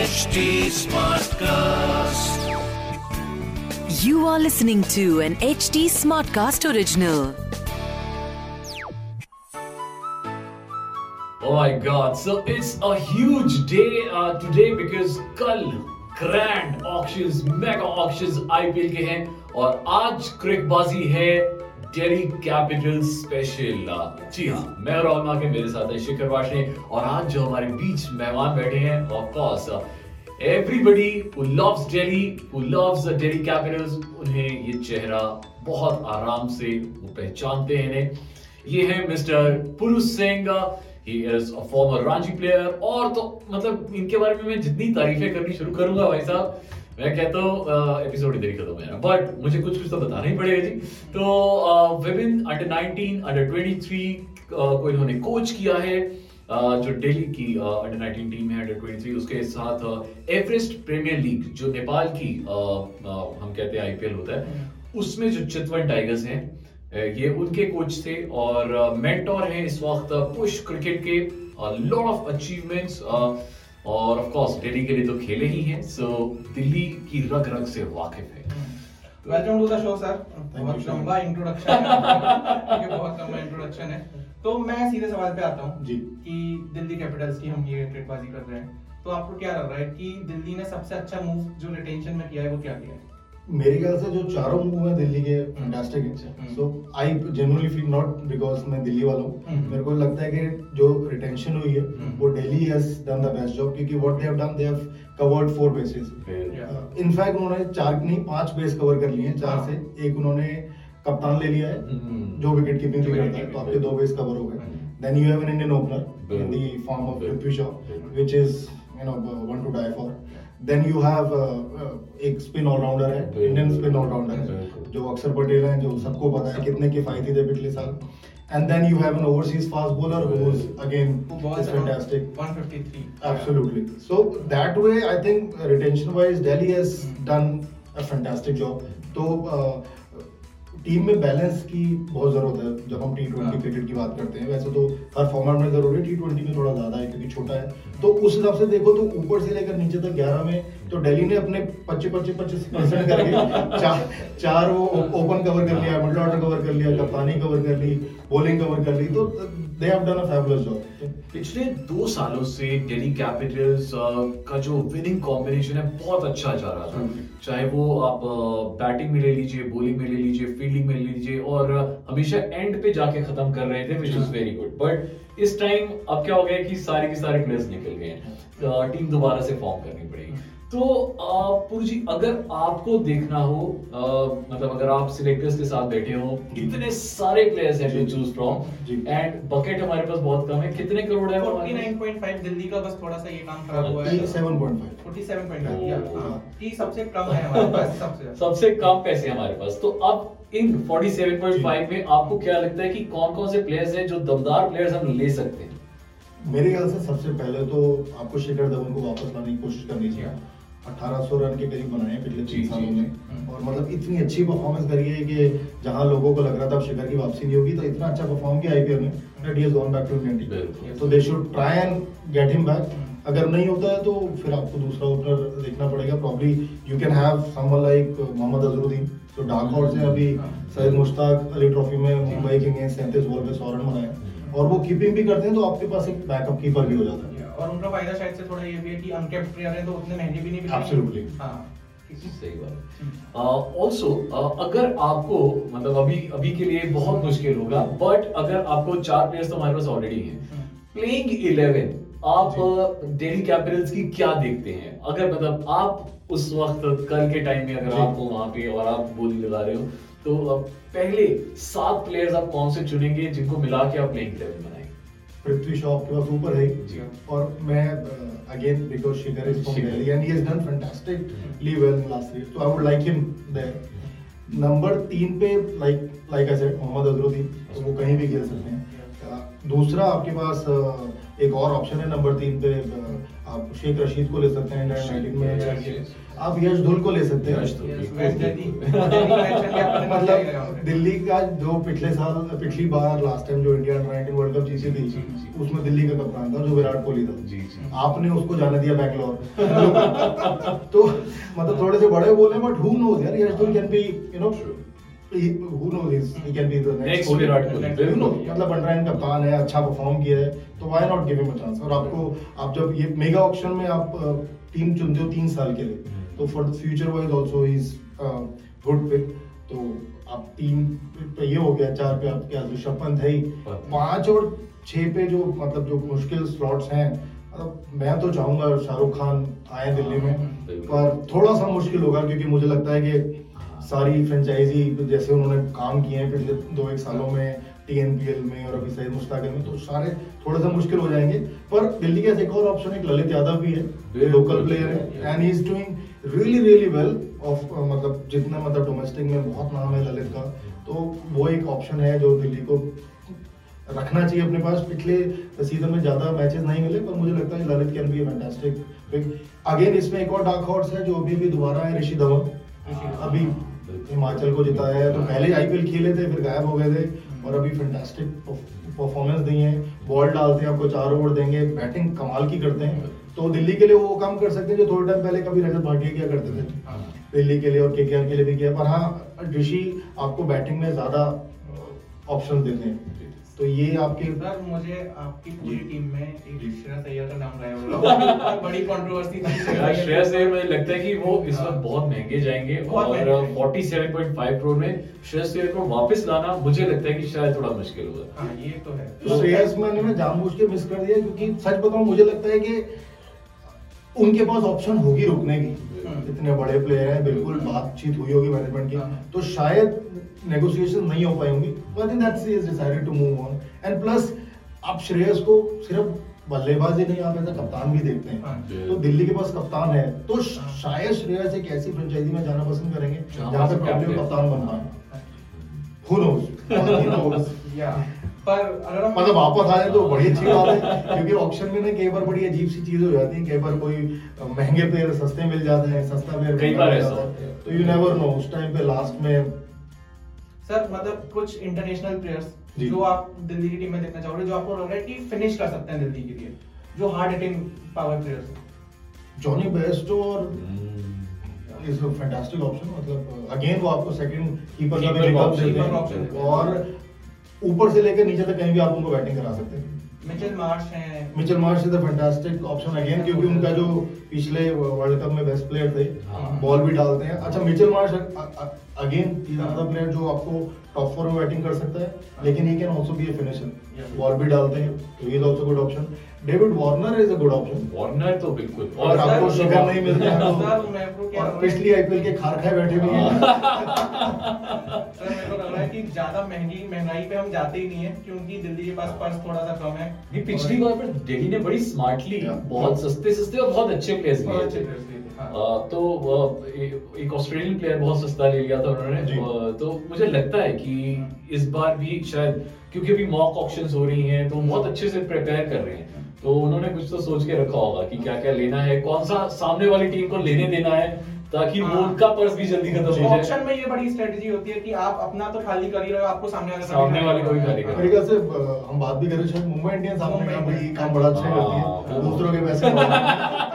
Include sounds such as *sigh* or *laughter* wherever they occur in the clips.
HD Smartcast. You are listening to an HD Smartcast original. Oh my god, so it's a huge day uh, today because कल grand auctions mega auctions IPL के हैं और आज क्रिकबाजी है Delhi Capital special जी हाँ मैं राहुल माके मेरे साथ है शिखर वाशने और आज जो हमारे बीच मेहमान बैठे हैं of course everybody who loves Delhi who loves Delhi Capitals उन्हें ये चेहरा बहुत आराम से वो पहचानते हैं इन्हें। ये है mister Purush Singh he is a former Ranchi player और तो मतलब इनके बारे में मैं जितनी तारीफें करनी शुरू करूँगा भाई साहब मैं कहता हूँ एपिसोड इधर ही खत्म है बट मुझे कुछ कुछ तो बताना ही पड़ेगा जी। तो विभिन्न अंडर 19 अंडर 23 को इन्होंने कोच किया है। जो दिल्ली की अंडर uh, 19 टीम है अंडर 23 उसके साथ एवरेस्ट प्रीमियर लीग जो नेपाल की हम कहते हैं आईपीएल होता है उसमें जो चितवन टाइगर्स हैं ये उनके कोच थे और मेंटोर हैं इस वक्त पुश क्रिकेट के। लॉट ऑफ़ अचीवमेंट्स और ऑफ़ कोर्स दिल्ली के लिए तो खेले ही हैं सो दिल्ली की रग रग से वाकिफ है। Welcome to the show sir बहुत लंबा इंट्रोडक्शन है। बहुत लंबा इंट्रोडक्शन है। तो मैं सीधे सवाल पे आता हूँ जी। कि दिल्ली कैपिटल्स की हम ये ट्रेडबाजी कर रहे हैं। तो आपको क्या लग रहा है कि दिल्ली ने सबसे अच्छा मूव जो रिटेंशन में किया है वो क्या किया है? मेरे ख्याल से जो चारों मूव हैं दिल्ली के फैंटास्टिक। हैं। So I generally feel not because मैं दिल्ली वाला हूँ। हम्म। मेरे को लगता है कि जो रिटेंशन हुई है हम्म। वो Delhi has done the best job क्योंकि what they have done they have covered four bases in fact उन्होंने चार नहीं पाँच बेस कवर कर लिए हैं। चार हाँ। से एक उन्होंने कप्तान ले लिया है हम्म। जो विकेट कीपिंग भी करता है तो आपके दो बेस कवर हो गए। Then you have an Indian opener in the form of Prithvi Shaw which is you know one to die for then you have एक स्पिन ऑलराउंडर है इंडियन स्पिन ऑलराउंडर है जो अक्षर पटेल हैं जो सबको पता है कितने किफायती थे पिछले साल। And then you have an overseas fast bowler who is again वो fantastic 153 Absolutely. So that way, I think retention wise, Delhi has done a fantastic job. तो टीम में बैलेंस की बहुत ज़रूरत है जब हम टी। ट्वेंटी क्रिकेट की बात करते हैं वैसे तो हर फॉर्मेट में ज़रूरी है टी ट्वेंटी में थोड़ा ज़्यादा है क्योंकि छोटा है तो उस हिसाब से देखो तो ऊपर से लेकर नीचे तक ग्यारह में तो दिल्ली ने अपने पच्चीस पच्चीस पच्चीस परसेंट करके चार चार वो ओपन कवर कर लिया मिडल ऑर्डर कवर कर लिया कप्तानी कवर कर ली बॉलिंग कवर कर ली तो they have done a fabulous job पिछले दो सालों से दिल्ली कैपिटल्स का जो विनिंग कॉम्बिनेशन है, बहुत अच्छा जा रहा था। चाहे वो आप बैटिंग में ले लीजिए बॉलिंग में ले लीजिए फील्डिंग में ले लीजिए, और हमेशा एंड पे जाके खत्म कर रहे थे which is very good but इस टाइम अब क्या हो गया कि सारे के सारे प्लेयर्स निकल गए हैं। टीम दोबारा से फॉर्म करनी पड़ेगी तो पुर जी अगर आपको देखना हो अ, मतलब अगर आप सिलेक्टर्स के साथ बैठे हो इतने सारे प्लेयर्स हैं to choose from and bucket हमारे पास बहुत कम है। कितने करोड़ है? 49.5 दिल्ली का बस थोड़ा सा ये काम खराब हुआ है। Seven point five. 47.5 या। हाँ, सबसे कम है हमारे पास सबसे सबसे कम पैसे हमारे पास। तो अब इन 47.5 में आपको क्या लगता है कि कौन कौन से प्लेयर्स हैं जो दमदार प्लेयर्स हम ले सकते हैं? मेरे ख्याल से सबसे पहले तो आपको शिखर धवन को वापस लाने की कोशिश करनी चाहिए। 1800 रन के करीब बनाए हैं पिछले तीन सालों में। और मतलब इतनी अच्छी परफॉर्मेंस करी है कि जहाँ लोगों को लग रहा था अब शिखर की वापसी नहीं होगी तो इतना अच्छा परफॉर्म किया आईपीएल में that he has gone back to. Team तो they should try and get him back. अगर नहीं होता है तो फिर आपको दूसरा ओपनर देखना पड़ेगा। Probably you can have someone like Mohammad Azharuddeen तो डार्क हॉर्स है अभी। सैयद मुश्ताक अली ट्रॉफी में मुंबई के अगेंस्ट सैंतीस बॉल पे सौ रन बनाए। और वो कीपिंग भी करते हैं तो आपके पास एक बैकअप कीपर भी हो जाता है। और उनका फ़ायदा शायद से थोड़ा ये भी है कि अनकेप्ट प्लेयर हैं तो उतने महँगे भी नहीं। Absolutely. हाँ सही बात ऑल्सो अगर आपको मतलब अभी अभी के लिए बहुत मुश्किल होगा बट अगर आपको चार प्लेयर्स तो हमारे पास ऑलरेडी हैं हम्म। प्लेइंग इलेवन आप दिल्ली कैपिटल्स की क्या देखते हैं अगर मतलब आप उस वक्त कल के टाइम में अगर। आपको वहाँ पे और आप बोली लगा रहे हो तो पहले सात प्लेयर्स आप कौन से चुनेंगे जिनको मिला के आप प्लेइंग इलेवन बनाएँगे पृथ्वी शॉ आपके पास ऊपर है। और मैं again because Shikhar is from. Delhi and he has done fantastically well in last year so I would like him there number तीन पे like like I said Mohammad Azharuddeen तो वो कहीं भी खेल सकते हैं। दूसरा आपके पास एक और ऑप्शन है नंबर तीन पे आप शेख रशीद को ले सकते हैं नाइनटीन. आप यश धुल को ले सकते हैं। मतलब? दिल्ली का जो पिछले साल पिछली बार लास्ट टाइम जो इंडिया अंडर 19 वर्ल्ड कप जीती थी उसमें दिल्ली का कप्तान था जो विराट कोहली था। आपने उसको जाने दिया बैंगलोर *laughs* तो मतलब थोड़े से बड़े बोले बट हु नोज़ यार Yash Dhull can be you know who knows he can be the next Virat Kohli you know मतलब अंडर 19 कप्तान है अच्छा परफॉर्म किया है तो why not give him a chance और आपको आप जब ये मेगा ऑक्शन में आप टीम चुनते हो तीन साल के लिए हम्म। तो for future wise also is good pick तो आप तीन पे ये हो गया चार पे आपके पंत है ही। पाँच और छह पे जो मतलब जो मुश्किल स्लॉट्स हैं मतलब मैं तो चाहूँगा शाहरुख खान आए दिल्ली में पर थोड़ा सा मुश्किल होगा क्योंकि मुझे लगता है कि सारी फ्रेंचाइजी जैसे उन्होंने काम किए हैं पिछले दो एक सालों में टीएनपीएल में और अभी सैयद मुश्ताक में तो सारे थोड़े से मुश्किल हो जाएँगे। पर दिल्ली का एक और ऑप्शन एक ललित यादव भी है लोकल प्लेयर है and he is doing really really well of मतलब जितना मतलब डोमेस्टिक में बहुत नाम है ललित का तो वो एक ऑप्शन है जो दिल्ली को रखना चाहिए अपने पास। पिछले सीज़न में ज़्यादा मैचेस नहीं मिले पर मुझे लगता है Lalit can be fantastic again इसमें एक और डार्क हॉर्स है जो अभी भी दोबारा है ऋषि धवन। अभी हिमाचल को जिताया है तो पहले आईपीएल खेले थे फिर गायब हो गए थे और अभी फैंटास्टिक परफॉर्मेंस दी है। बॉल डालते हैं आपको चार ओवर देंगे बैटिंग कमाल की करते हैं। तो दिल्ली के लिए वो काम कर सकते हैं जो थोड़े टाइम पहले कभी रजत भाटिया क्या करते थे। दिल्ली के लिए और केकेआर के लिए भी किया। पर हाँ ऋषि आपको बैटिंग में ज़्यादा ऑप्शन देते हैं। तो ये आपके सर मुझे आपकी पूरी टीम में एक श्रेयस अय्यर का नाम *laughs* रहा है। बड़ी कंट्रोवर्सी थी। यार श्रेयस अय्यर मुझे लगता है कि वो इस वक्त बहुत महँगे जाएँगे और 47.5 करोड़ में श्रेयस अय्यर को वापस लाना मुझे लगता है कि शायद थोड़ा मुश्किल होगा। हाँ ये तो है। तो श्रेयस मैंने ना जानबूझ के मिस कर दिया क्योंकि सच बताऊँ मुझे लगता है कि उनके पास ऑप्शन होगी रुकने की। इतने बड़े प्लेयर हैं बिल्कुल बातचीत हुई होगी मैनेजमेंट की हाँ। तो शायद नेगोशिएशन नहीं हो पाई होंगी। I think that's he decided to move on and plus आप श्रेयस को सिर्फ़ बल्लेबाजी नहीं आप ऐसा कप्तान भी देखते हैं। हाँ। तो दिल्ली के पास कप्तान है तो शायद श्रेयस एक ऐसी फ्रेंचाइजी में जाना पसंद करेंगे जहाँ पे कप्तान बनना है। हु नोज़ या पर मतलब वापस आए तो बड़ी अच्छी बात है क्योंकि ऑक्शन में ना कई बार बड़ी अजीब सी चीज़ हो जाती है कई बार कोई महँगे प्लेयर सस्ते मिल जाते हैं सस्ता प्लेयर कई बार ऐसा है। तो यू नेवर नो उस टाइम पे लास्ट में सर मतलब कुछ इंटरनेशनल प्लेयर्स जो आप दिल्ली की टीम में देखना चाहोगे जो आपको लग रहा है कि फिनिश कर सकते हैं दिल्ली के लिए जो hard hitting power players Jonny Bairstow और। इज़ अ फैंटास्टिक ऑप्शन मतलब अगेन वो आपको सेकंड कीपर का भी हैं। और ऊपर से लेकर नीचे तक कहीं भी आप उनको बैटिंग करा सकते हैं। मिचेल मार्श हैं। Mitchell Marsh is a fantastic option again क्योंकि उनका जो पिछले वर्ल्ड कप में बेस्ट प्लेयर थे हाँ। बॉल भी डालते हैं। अच्छा Mitchell Marsh again is another player जो आपको टॉप फोर में बैटिंग कर सकता है लेकिन he can also be a finisher. Ball भी डालते हैं तो he is also good option David Warner is a good option Warner तो बिल्कुल. और आपको शिखर नहीं मिलते हैं। तो और पिछली आईपीएल के खार खाए बैठे भी हैं। सर मेरे को लग रहा है कि ज़्यादा महँगी महँगाई पे हम जाते ही नहीं है क्योंकि दिल्ली के पास पर्स थोड़ा सा कम है। पिछली बार पर दिल्ली ने बड़ी स्मार्टली बहुत सस्ते सस्ते और बहुत अच्छे प्लेयर्स लिए। हाँ। अ, तो एक ऑस्ट्रेलियन प्लेयर बहुत सस्ता ले लिया था उन्होंने। तो मुझे लगता है कि इस बार भी शायद क्योंकि अभी मॉक ऑक्शंस हो रही हैं तो बहुत अच्छे से प्रिपेयर कर रहे हैं तो उन्होंने कुछ तो सोच के रखा होगा कि क्या क्या लेना है कौन सा सामने वाली टीम को लेने देना है ताकि हाँ। उनका पर्स भी जल्दी खत्म हो जाए ऑप्शन में ये बड़ी स्ट्रेटजी होती है कि आप अपना तो खाली कर ही रहे हो आपको सामने वाले सामने वाले को भी खाली मेरे ख्याल से हम बात भी करें शायद मुंबई इंडियंस आपने मुंबई कहा भाई ये इंडियंस। काम बड़ा अच्छा हाँ, करती है दूसरों के पैसे *laughs*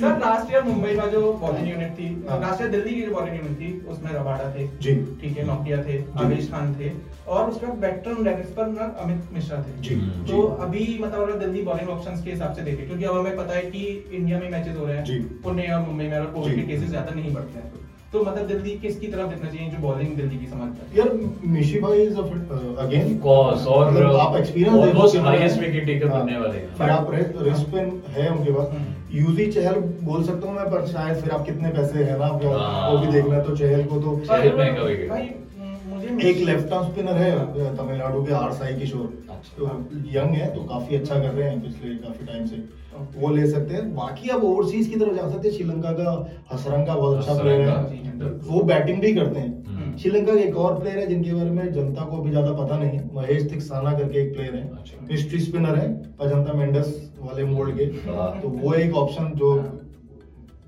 सर लास्ट ईयर मुंबई का जो बॉलिंग यूनिट थी हाँ। लास्ट ईयर दिल्ली की जो बॉलिंग यूनिट थी उसमें रबाडा थे। जी। ठीक है नोकिया थे आवेश खान थे और उसके बाद वेक्टर रैकेट्स पर ना अमित मिश्रा थे। जी। तो अभी मतलब अगर दिल्ली बॉलिंग ऑप्शंस के हिसाब से देखें क्योंकि अब हमें पता है कि इंडिया में मैचेस हो रहे हैं। पुणे और मुंबई में कोविड के केसेस ज़्यादा नहीं बढ़ते हैं तो मतलब दिल्ली किसकी तरफ़ देखना चाहिए जो बॉलिंग दिल्ली की समझ में यार मिशी भाई इज़ अगेन course, और मतलब आप एक्सपीरियंस देखो almost कि उन्होंने- highest wicket taker हाँ, बनने वाले हैं। फिर आप रिस्क पे है उनके पास। हम्म। यूजी चहल बोल सकता हूँ मैं पर शायद फिर आप कितने पैसे है ना। वो भी देखना है तो चहल को तो एक लेफ़्ट आर्म स्पिनर है तमिलनाडु के आर साई किशोर। अच्छा। तो यंग है तो काफ़ी अच्छा कर रहे हैं पिछले काफ़ी टाइम से। वो ले सकते हैं। बाकी अब ओवरसीज की तरफ़ जा सकते हैं। श्रीलंका का हसरंगा बहुत अच्छा प्लेयर है। वो बैटिंग भी करते हैं। हम्म। श्रीलंका के एक और प्लेयर है जिनके बारे में जनता को भी ज़्यादा पता नहीं। है महेश तिक्साना करके एक प्लेयर है। अच्छा। मिस्ट्री स्पिनर है अजंता मेंडस वाले मोल्ड के हाँ। तो वो एक ऑप्शन जो हाँ।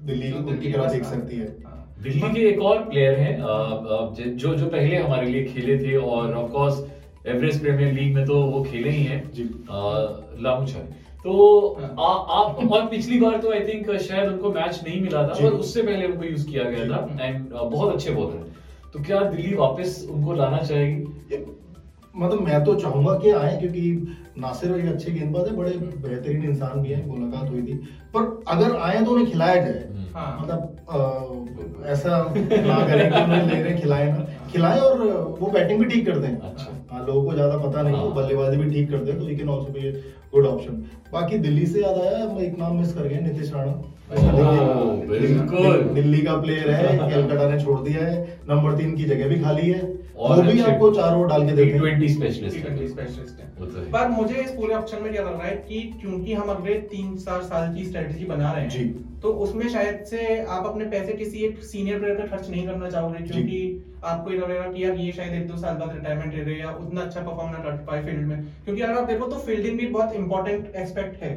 दिल्ली जो उनकी के देख सकती है हाँ। दिल्ली के एक और प्लेयर हैं ज- जो पहले हमारे लिए खेले थे और of course Everest Premier League में तो वो खेले ही हैं जी। लामुछाई तो। आ, आप और पिछली बार तो आई थिंक शायद उनको मैच नहीं मिला था। और उससे पहले उनको यूज़ किया गया था एंड बहुत अच्छे बॉलर हैं तो क्या दिल्ली वापस उनको लाना चाहेगी मतलब मैं तो चाहूँगा कि आए क्योंकि नासिर एक अच्छे गेंदबाज है बड़े बेहतरीन इंसान भी हैं मुलाकात हुई थी पर अगर आए तो उन्हें खिलाया जाए हाँ। मतलब ऐसा ना करें कि उन्हें ले रहे खिलाए ना खिलाए और वो बैटिंग भी ठीक करते हैं अच्छा। हाँ लोगों को ज़्यादा पता नहीं वो हाँ। बल्लेबाजी भी ठीक करते हैं तो you can also be good option बाकी दिल्ली से याद आया हम एक नाम मिस कर गए नीतीश राणा। बिल्कुल। दिल्ली का प्लेयर है कलकत्ता ने छोड़ दिया है नंबर तीन की जगह भी खाली है। और वो भी आपको चार ओवर डाल के देते हैं। ट्वेंटी स्पेशलिस्ट स्पेशलिस्ट है। है। पर मुझे इस पूरे ऑप्शन में क्या लग रहा है कि क्योंकि हम अगले तीन चार साल की स्ट्रेटेजी बना रहे जी। हैं तो उसमें शायद से आप अपने पैसे किसी एक सीनियर प्लेयर पे खर्च नहीं करना चाहोगे क्योंकि आपको ये लगेगा कि यार ये शायद एक दो साल बाद रिटायरमेंट ले रहे हैं या उतना अच्छा परफॉर्म ना कर पाए फ़ील्ड में। क्योंकि अगर आप देखो तो फील्डिंग भी बहुत इंपॉर्टेंट एस्पेक्ट है।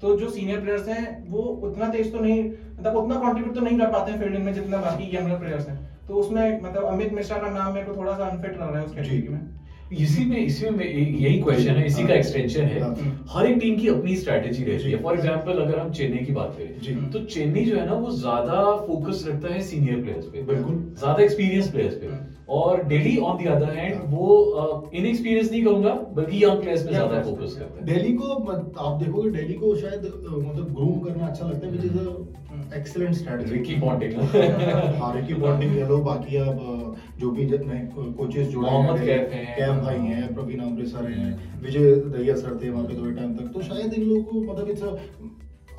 तो जो सीनियर प्लेयर्स हैं वो उतना तेज तो नहीं मतलब उतना कंट्रीब्यूट तो नहीं कर पाते हैं फील्डिंग में जितना बाकी यंगर प्लेयर्स हैं। तो उसमें मतलब अमित मिश्रा का नाम मेरे को थोड़ा सा अनफिट लग रहा है उस। कैटेगरी में। इसी में इसी में यही क्वेश्चन है इसी का एक्सटेंशन है। हाँ। हर एक टीम की अपनी स्ट्रेटेजी रहती है। फॉर एग्जांपल अगर हम चेन्नई की बात करें तो चेन्नई जो है ना वो ज़्यादा फोकस रखता है सीनियर प्लेयर्स पे। बिल्कुल। ज़्यादा एक्सपीरियंस प्लेयर्स पे। और Delhi on the other hand. वो इनएक्सपीरियंस नहीं कहूँगा बल्कि यंग प्लेयर्स पे ज़्यादा फोकस। करता है दिल्ली को आप देखोगे दिल्ली को शायद मतलब ग्रूम करना अच्छा लगता है which is. A excellent strategy Ricky Ponting हाँ रिकी पॉन्टिंग कह लो बाकी अब जो भी जब नए कोचेस जुड़े हैं मोहम्मद कैफ हैं। कैफ भाई हैं प्रवीण अमृतसर हैं विजय दहिया सर थे वहाँ पे थोड़े टाइम तक तो शायद इन लोगों को मतलब it's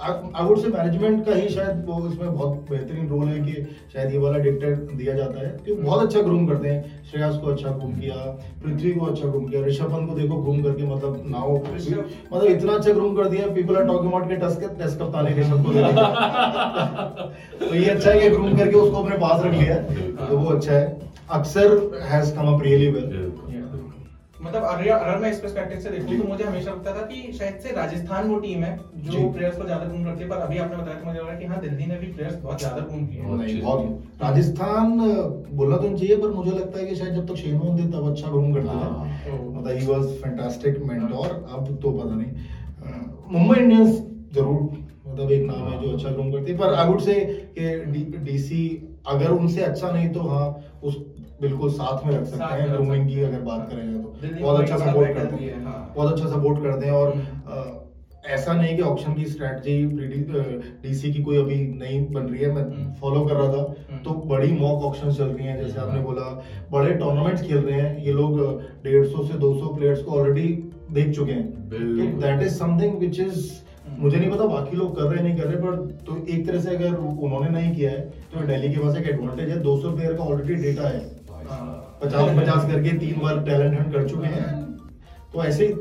I would say management का ही शायद वो इसमें बहुत बेहतरीन रोल है कि शायद ये वाला डिक्टेट दिया जाता है। कि बहुत अच्छा ग्रूम करते हैं। श्रेयस को अच्छा ग्रूम किया पृथ्वी को अच्छा ग्रूम किया ऋषभ पंत को देखो ग्रूम करके मतलब नाउ मतलब इतना अच्छा ग्रूम कर दिया पीपल आर टॉकिंग अबाउट के टेस्ट टेस्ट कप्तान है ऋषभ को तो ये अच्छा है कि ग्रूम करके उसको अपने पास रख लिया तो वो अच्छा है। Axar has come up really well मतलब अगर मैं इस पर्सपेक्टिव से देखूँ तो मुझे हमेशा लगता था कि शायद से राजस्थान वो टीम है जो प्लेयर्स को ज़्यादा गुम करती है पर अभी आपने बताया तो मुझे लग रहा है कि हाँ दिल्ली ने भी प्लेयर्स बहुत ज़्यादा गुम किए हैं। बहुत अच्छे राजस्थान बोलना तो नहीं चाहिए पर मुझे लगता है कि शायद जब तक शेन वॉर्न थे तब अच्छा ग्रूम करते हाँ। थे तो- मतलब ही वाज फैंटास्टिक मेंटोर अब तो पता नहीं। मुंबई इंडियंस ज़रूर मतलब एक नाम है जो अच्छा ग्रूम करती है। पर आई वुड से कि डीसी अगर उनसे अच्छा नहीं तो हाँ उस बिल्कुल साथ में रख सकते हैं ग्रूमिंग की अगर बात करें तो बहुत अच्छा सपोर्ट करते हैं हाँ। बहुत अच्छा सपोर्ट करते हैं और हम्म। ऐसा नहीं कि ऑक्शन की स्ट्रेटजी डीसी की कोई अभी नहीं बन रही है मैं हम्म। फॉलो कर रहा था हम्म। तो बड़ी मॉक ऑक्शन चल रही हैं जैसे आपने बोला बड़े टूर्नामेंट्स खेल रहे हैं ये लोग डेढ़ सौ से दो सौ प्लेयर्स को ऑलरेडी देख चुके हैं that is something which is hmm. मुझे नहीं पता बाकी लोग कर रहे नहीं कर रहे पर तो एक तरह से अगर उन्होंने नहीं किया है तो दिल्ली के पास एक एडवांटेज है 200 प्लेयर का ऑलरेडी डेटा हाँ। पचास पचास करके तीन बार टैलेंट हंट कर चुके हैं तो ऐसे ही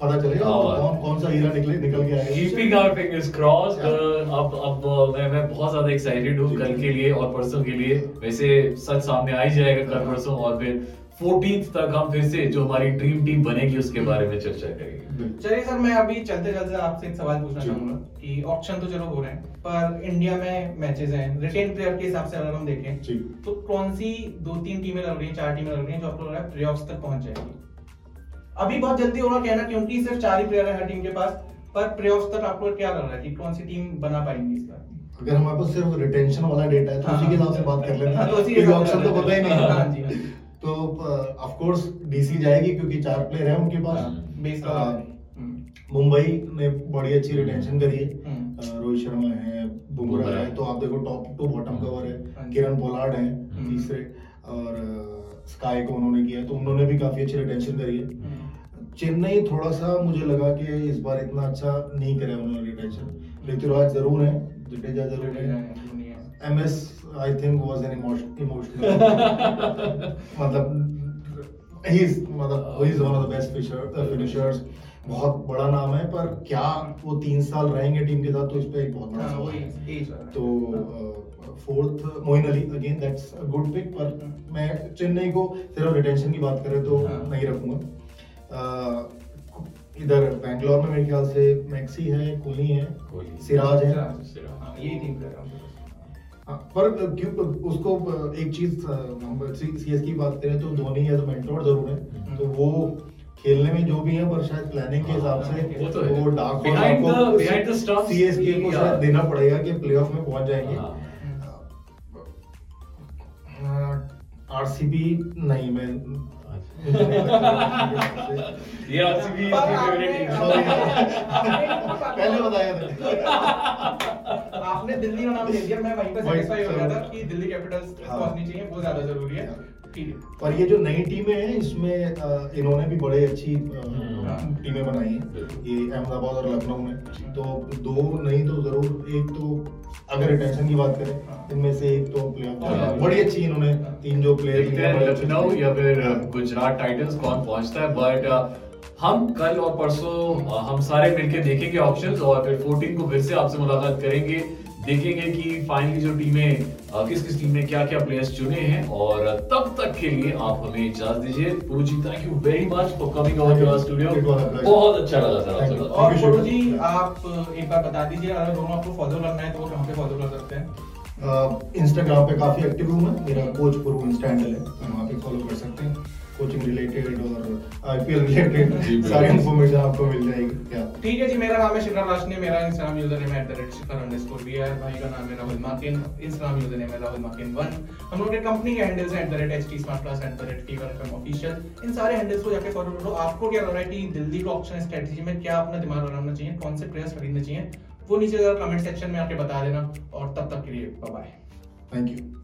पता चलेगा हाँ। कौन कौन सा हीरा निकले निकल के आएगा कीपिंग आवर फिंगर्स क्रॉस अब अब uh, मैं मैं बहुत ज़्यादा एक्साइटेड हूँ। कल के लिए और परसों के लिए वैसे सच सामने आ ही जाएगा कल परसों और फिर 14th तक हम फिर से जो हमारी ड्रीम टीम बनेगी उसके बारे में चर्चा करेंगे। चलिए सर मैं अभी चलते चलते आपसे एक सवाल पूछना चाहूँगा कि ऑप्शन तो चलो हो रहे हैं पर इंडिया में मैचेस हैं रिटेन प्लेयर के हिसाब से अगर हम देखें तो कौन सी दो तीन टीमें लग रही हैं चार टीमें लग रही हैं जो आपको लग रहा है प्लेऑफ्स तक पहुँच जाएगी? अभी बहुत जल्दी होगा कहना क्योंकि सिर्फ़ चार ही प्लेयर है हर टीम के पास पर प्लेऑफ्स तक आपको क्या लग रहा है कि कौन सी टीम बना पाएँगी इस बार? अगर हमारे पास सिर्फ़ रिटेंशन वाला डेटा है तो उसी के हिसाब से बात कर लेना हाँ, तो से ऑप्शन तो पता ही लेते हैं। हाँ। जी, नहीं हाँ। जी। तो ऑफ़ कोर्स डीसी जाएगी क्योंकि चार प्लेयर हैं उनके पास। हाँ, आ, हम्म, मुंबई ने बड़ी अच्छी रिटेंशन करी है। हम्म। रोहित शर्मा है बुमराह। है तो आप देखो टॉप टू बॉटम कवर हाँ। है किरण पोलार्ड है हम्म। तीसरे। और स्काई को उन्होंने किया है तो उन्होंने भी काफ़ी अच्छी रिटेंशन करी है। चेन्नई थोड़ा सा मुझे लगा कि इस बार इतना अच्छा नहीं करे उन्होंने रिटेंशन ऋतुराज ज़रूर है जडेजा ज़रूर है। M S I think was an emotional मतलब ही मतलब he is one of the best finishers बहुत बड़ा नाम है पर क्या वो तीन साल रहेंगे टीम के साथ तो इस पे एक बहुत बड़ा हाँ, सवाल है। तो fourth Moeen Ali again that's a good pick पर मैं चेन्नई को सिर्फ़ रिटेंशन की बात करें तो हाँ। नहीं रखूँगा। इधर बैंगलोर में मेरे ख्याल से मैक्सी है कोहली है सिराज है। सिराज। हाँ, यही तीन पर क्यों उसको एक चीज़ हम सीएस की बात करें तो धोनी एज मेंटोर ज़रूर है तो वो खेलने में जो भी है पर शायद प्लानिंग के हिसाब से वो तो है। वो dark Behind the- behind the stumps, CSK को शायद देना पड़ेगा कि प्लेऑफ में पहुँच जाएँगे हाँ। आरसीबी नहीं मैं ये आरसीबी. पहले बताया था आपने दिल्ली का नाम ले दिया मैं वहीं पे वही, सेटिस्फाई हो गया था कि दिल्ली कैपिटल्स हाँ। पहुंचनी चाहिए वो ज़्यादा ज़रूरी है। है। पर ये जो नई टीमें हैं इसमें इन्होंने भी बड़े अच्छी हम्म। टीमें बनाई हैं। ये अहमदाबाद और लखनऊ में। तो दो नहीं तो ज़रूर एक तो अगर रिटेंशन की बात करें हाँ। इनमें से एक तो प्लेऑफ हाँ। बड़ी अच्छी इन्होंने तीन जो प्लेयर लखनऊ या फिर गुजरात टाइटंस कौन पहुँचता है बट हम कल और परसों हम सारे मिलके देखेंगे ऑप्शंस और फिर 14 को फिर से आपसे मुलाकात करेंगे। देखेंगे कि फाइनली जो टीमें किस किस टीम ने क्या क्या प्लेयर्स चुने हैं और तब तक के लिए आप हमें इजाज़त दीजिए। Puru ji thank you very much for coming over to our studio. बहुत अच्छा लगा सर Thank आपसे और Shiva. जी आप एक बार बता दीजिए अगर दोनों आपको फॉलो करना है तो वो कहाँ पे फॉलो कर सकते हैं? इंस्टाग्राम पे काफ़ी एक्टिव हूँ। मैं मेरा कोच पुरु इंस्टा हैंडल है तो वहाँ पे फॉलो कर सकते हैं। कोचिंग रिलेटेड और आईपीएल रिलेटेड सारी इन्फॉर्मेशन आपको मिल जाएगी क्या ठीक है जी मेरा नाम है शिखर राशने मेरा इंस्टाग्राम यूज़र नेम है शिखर अंडरस्कोर बी है भाई का नाम है Rahul Markin Instagram user name है राहुल मार्किन वन. हम लोग के कंपनी के हैंडल्स हैं at smart plus at the rate fever FM official इन सारे हैंडल्स को जाके फॉलो करो। आपको क्या लग रहा है कि दिल्ली को ऑप्शन स्ट्रेटजी में? क्या अपना दिमाग लगाना चाहिए? कौन से प्लेयर्स खरीदने चाहिए? वो नीचे जरा कमेंट सेक्शन में आके बता देना और तब तक के लिए bye bye thank you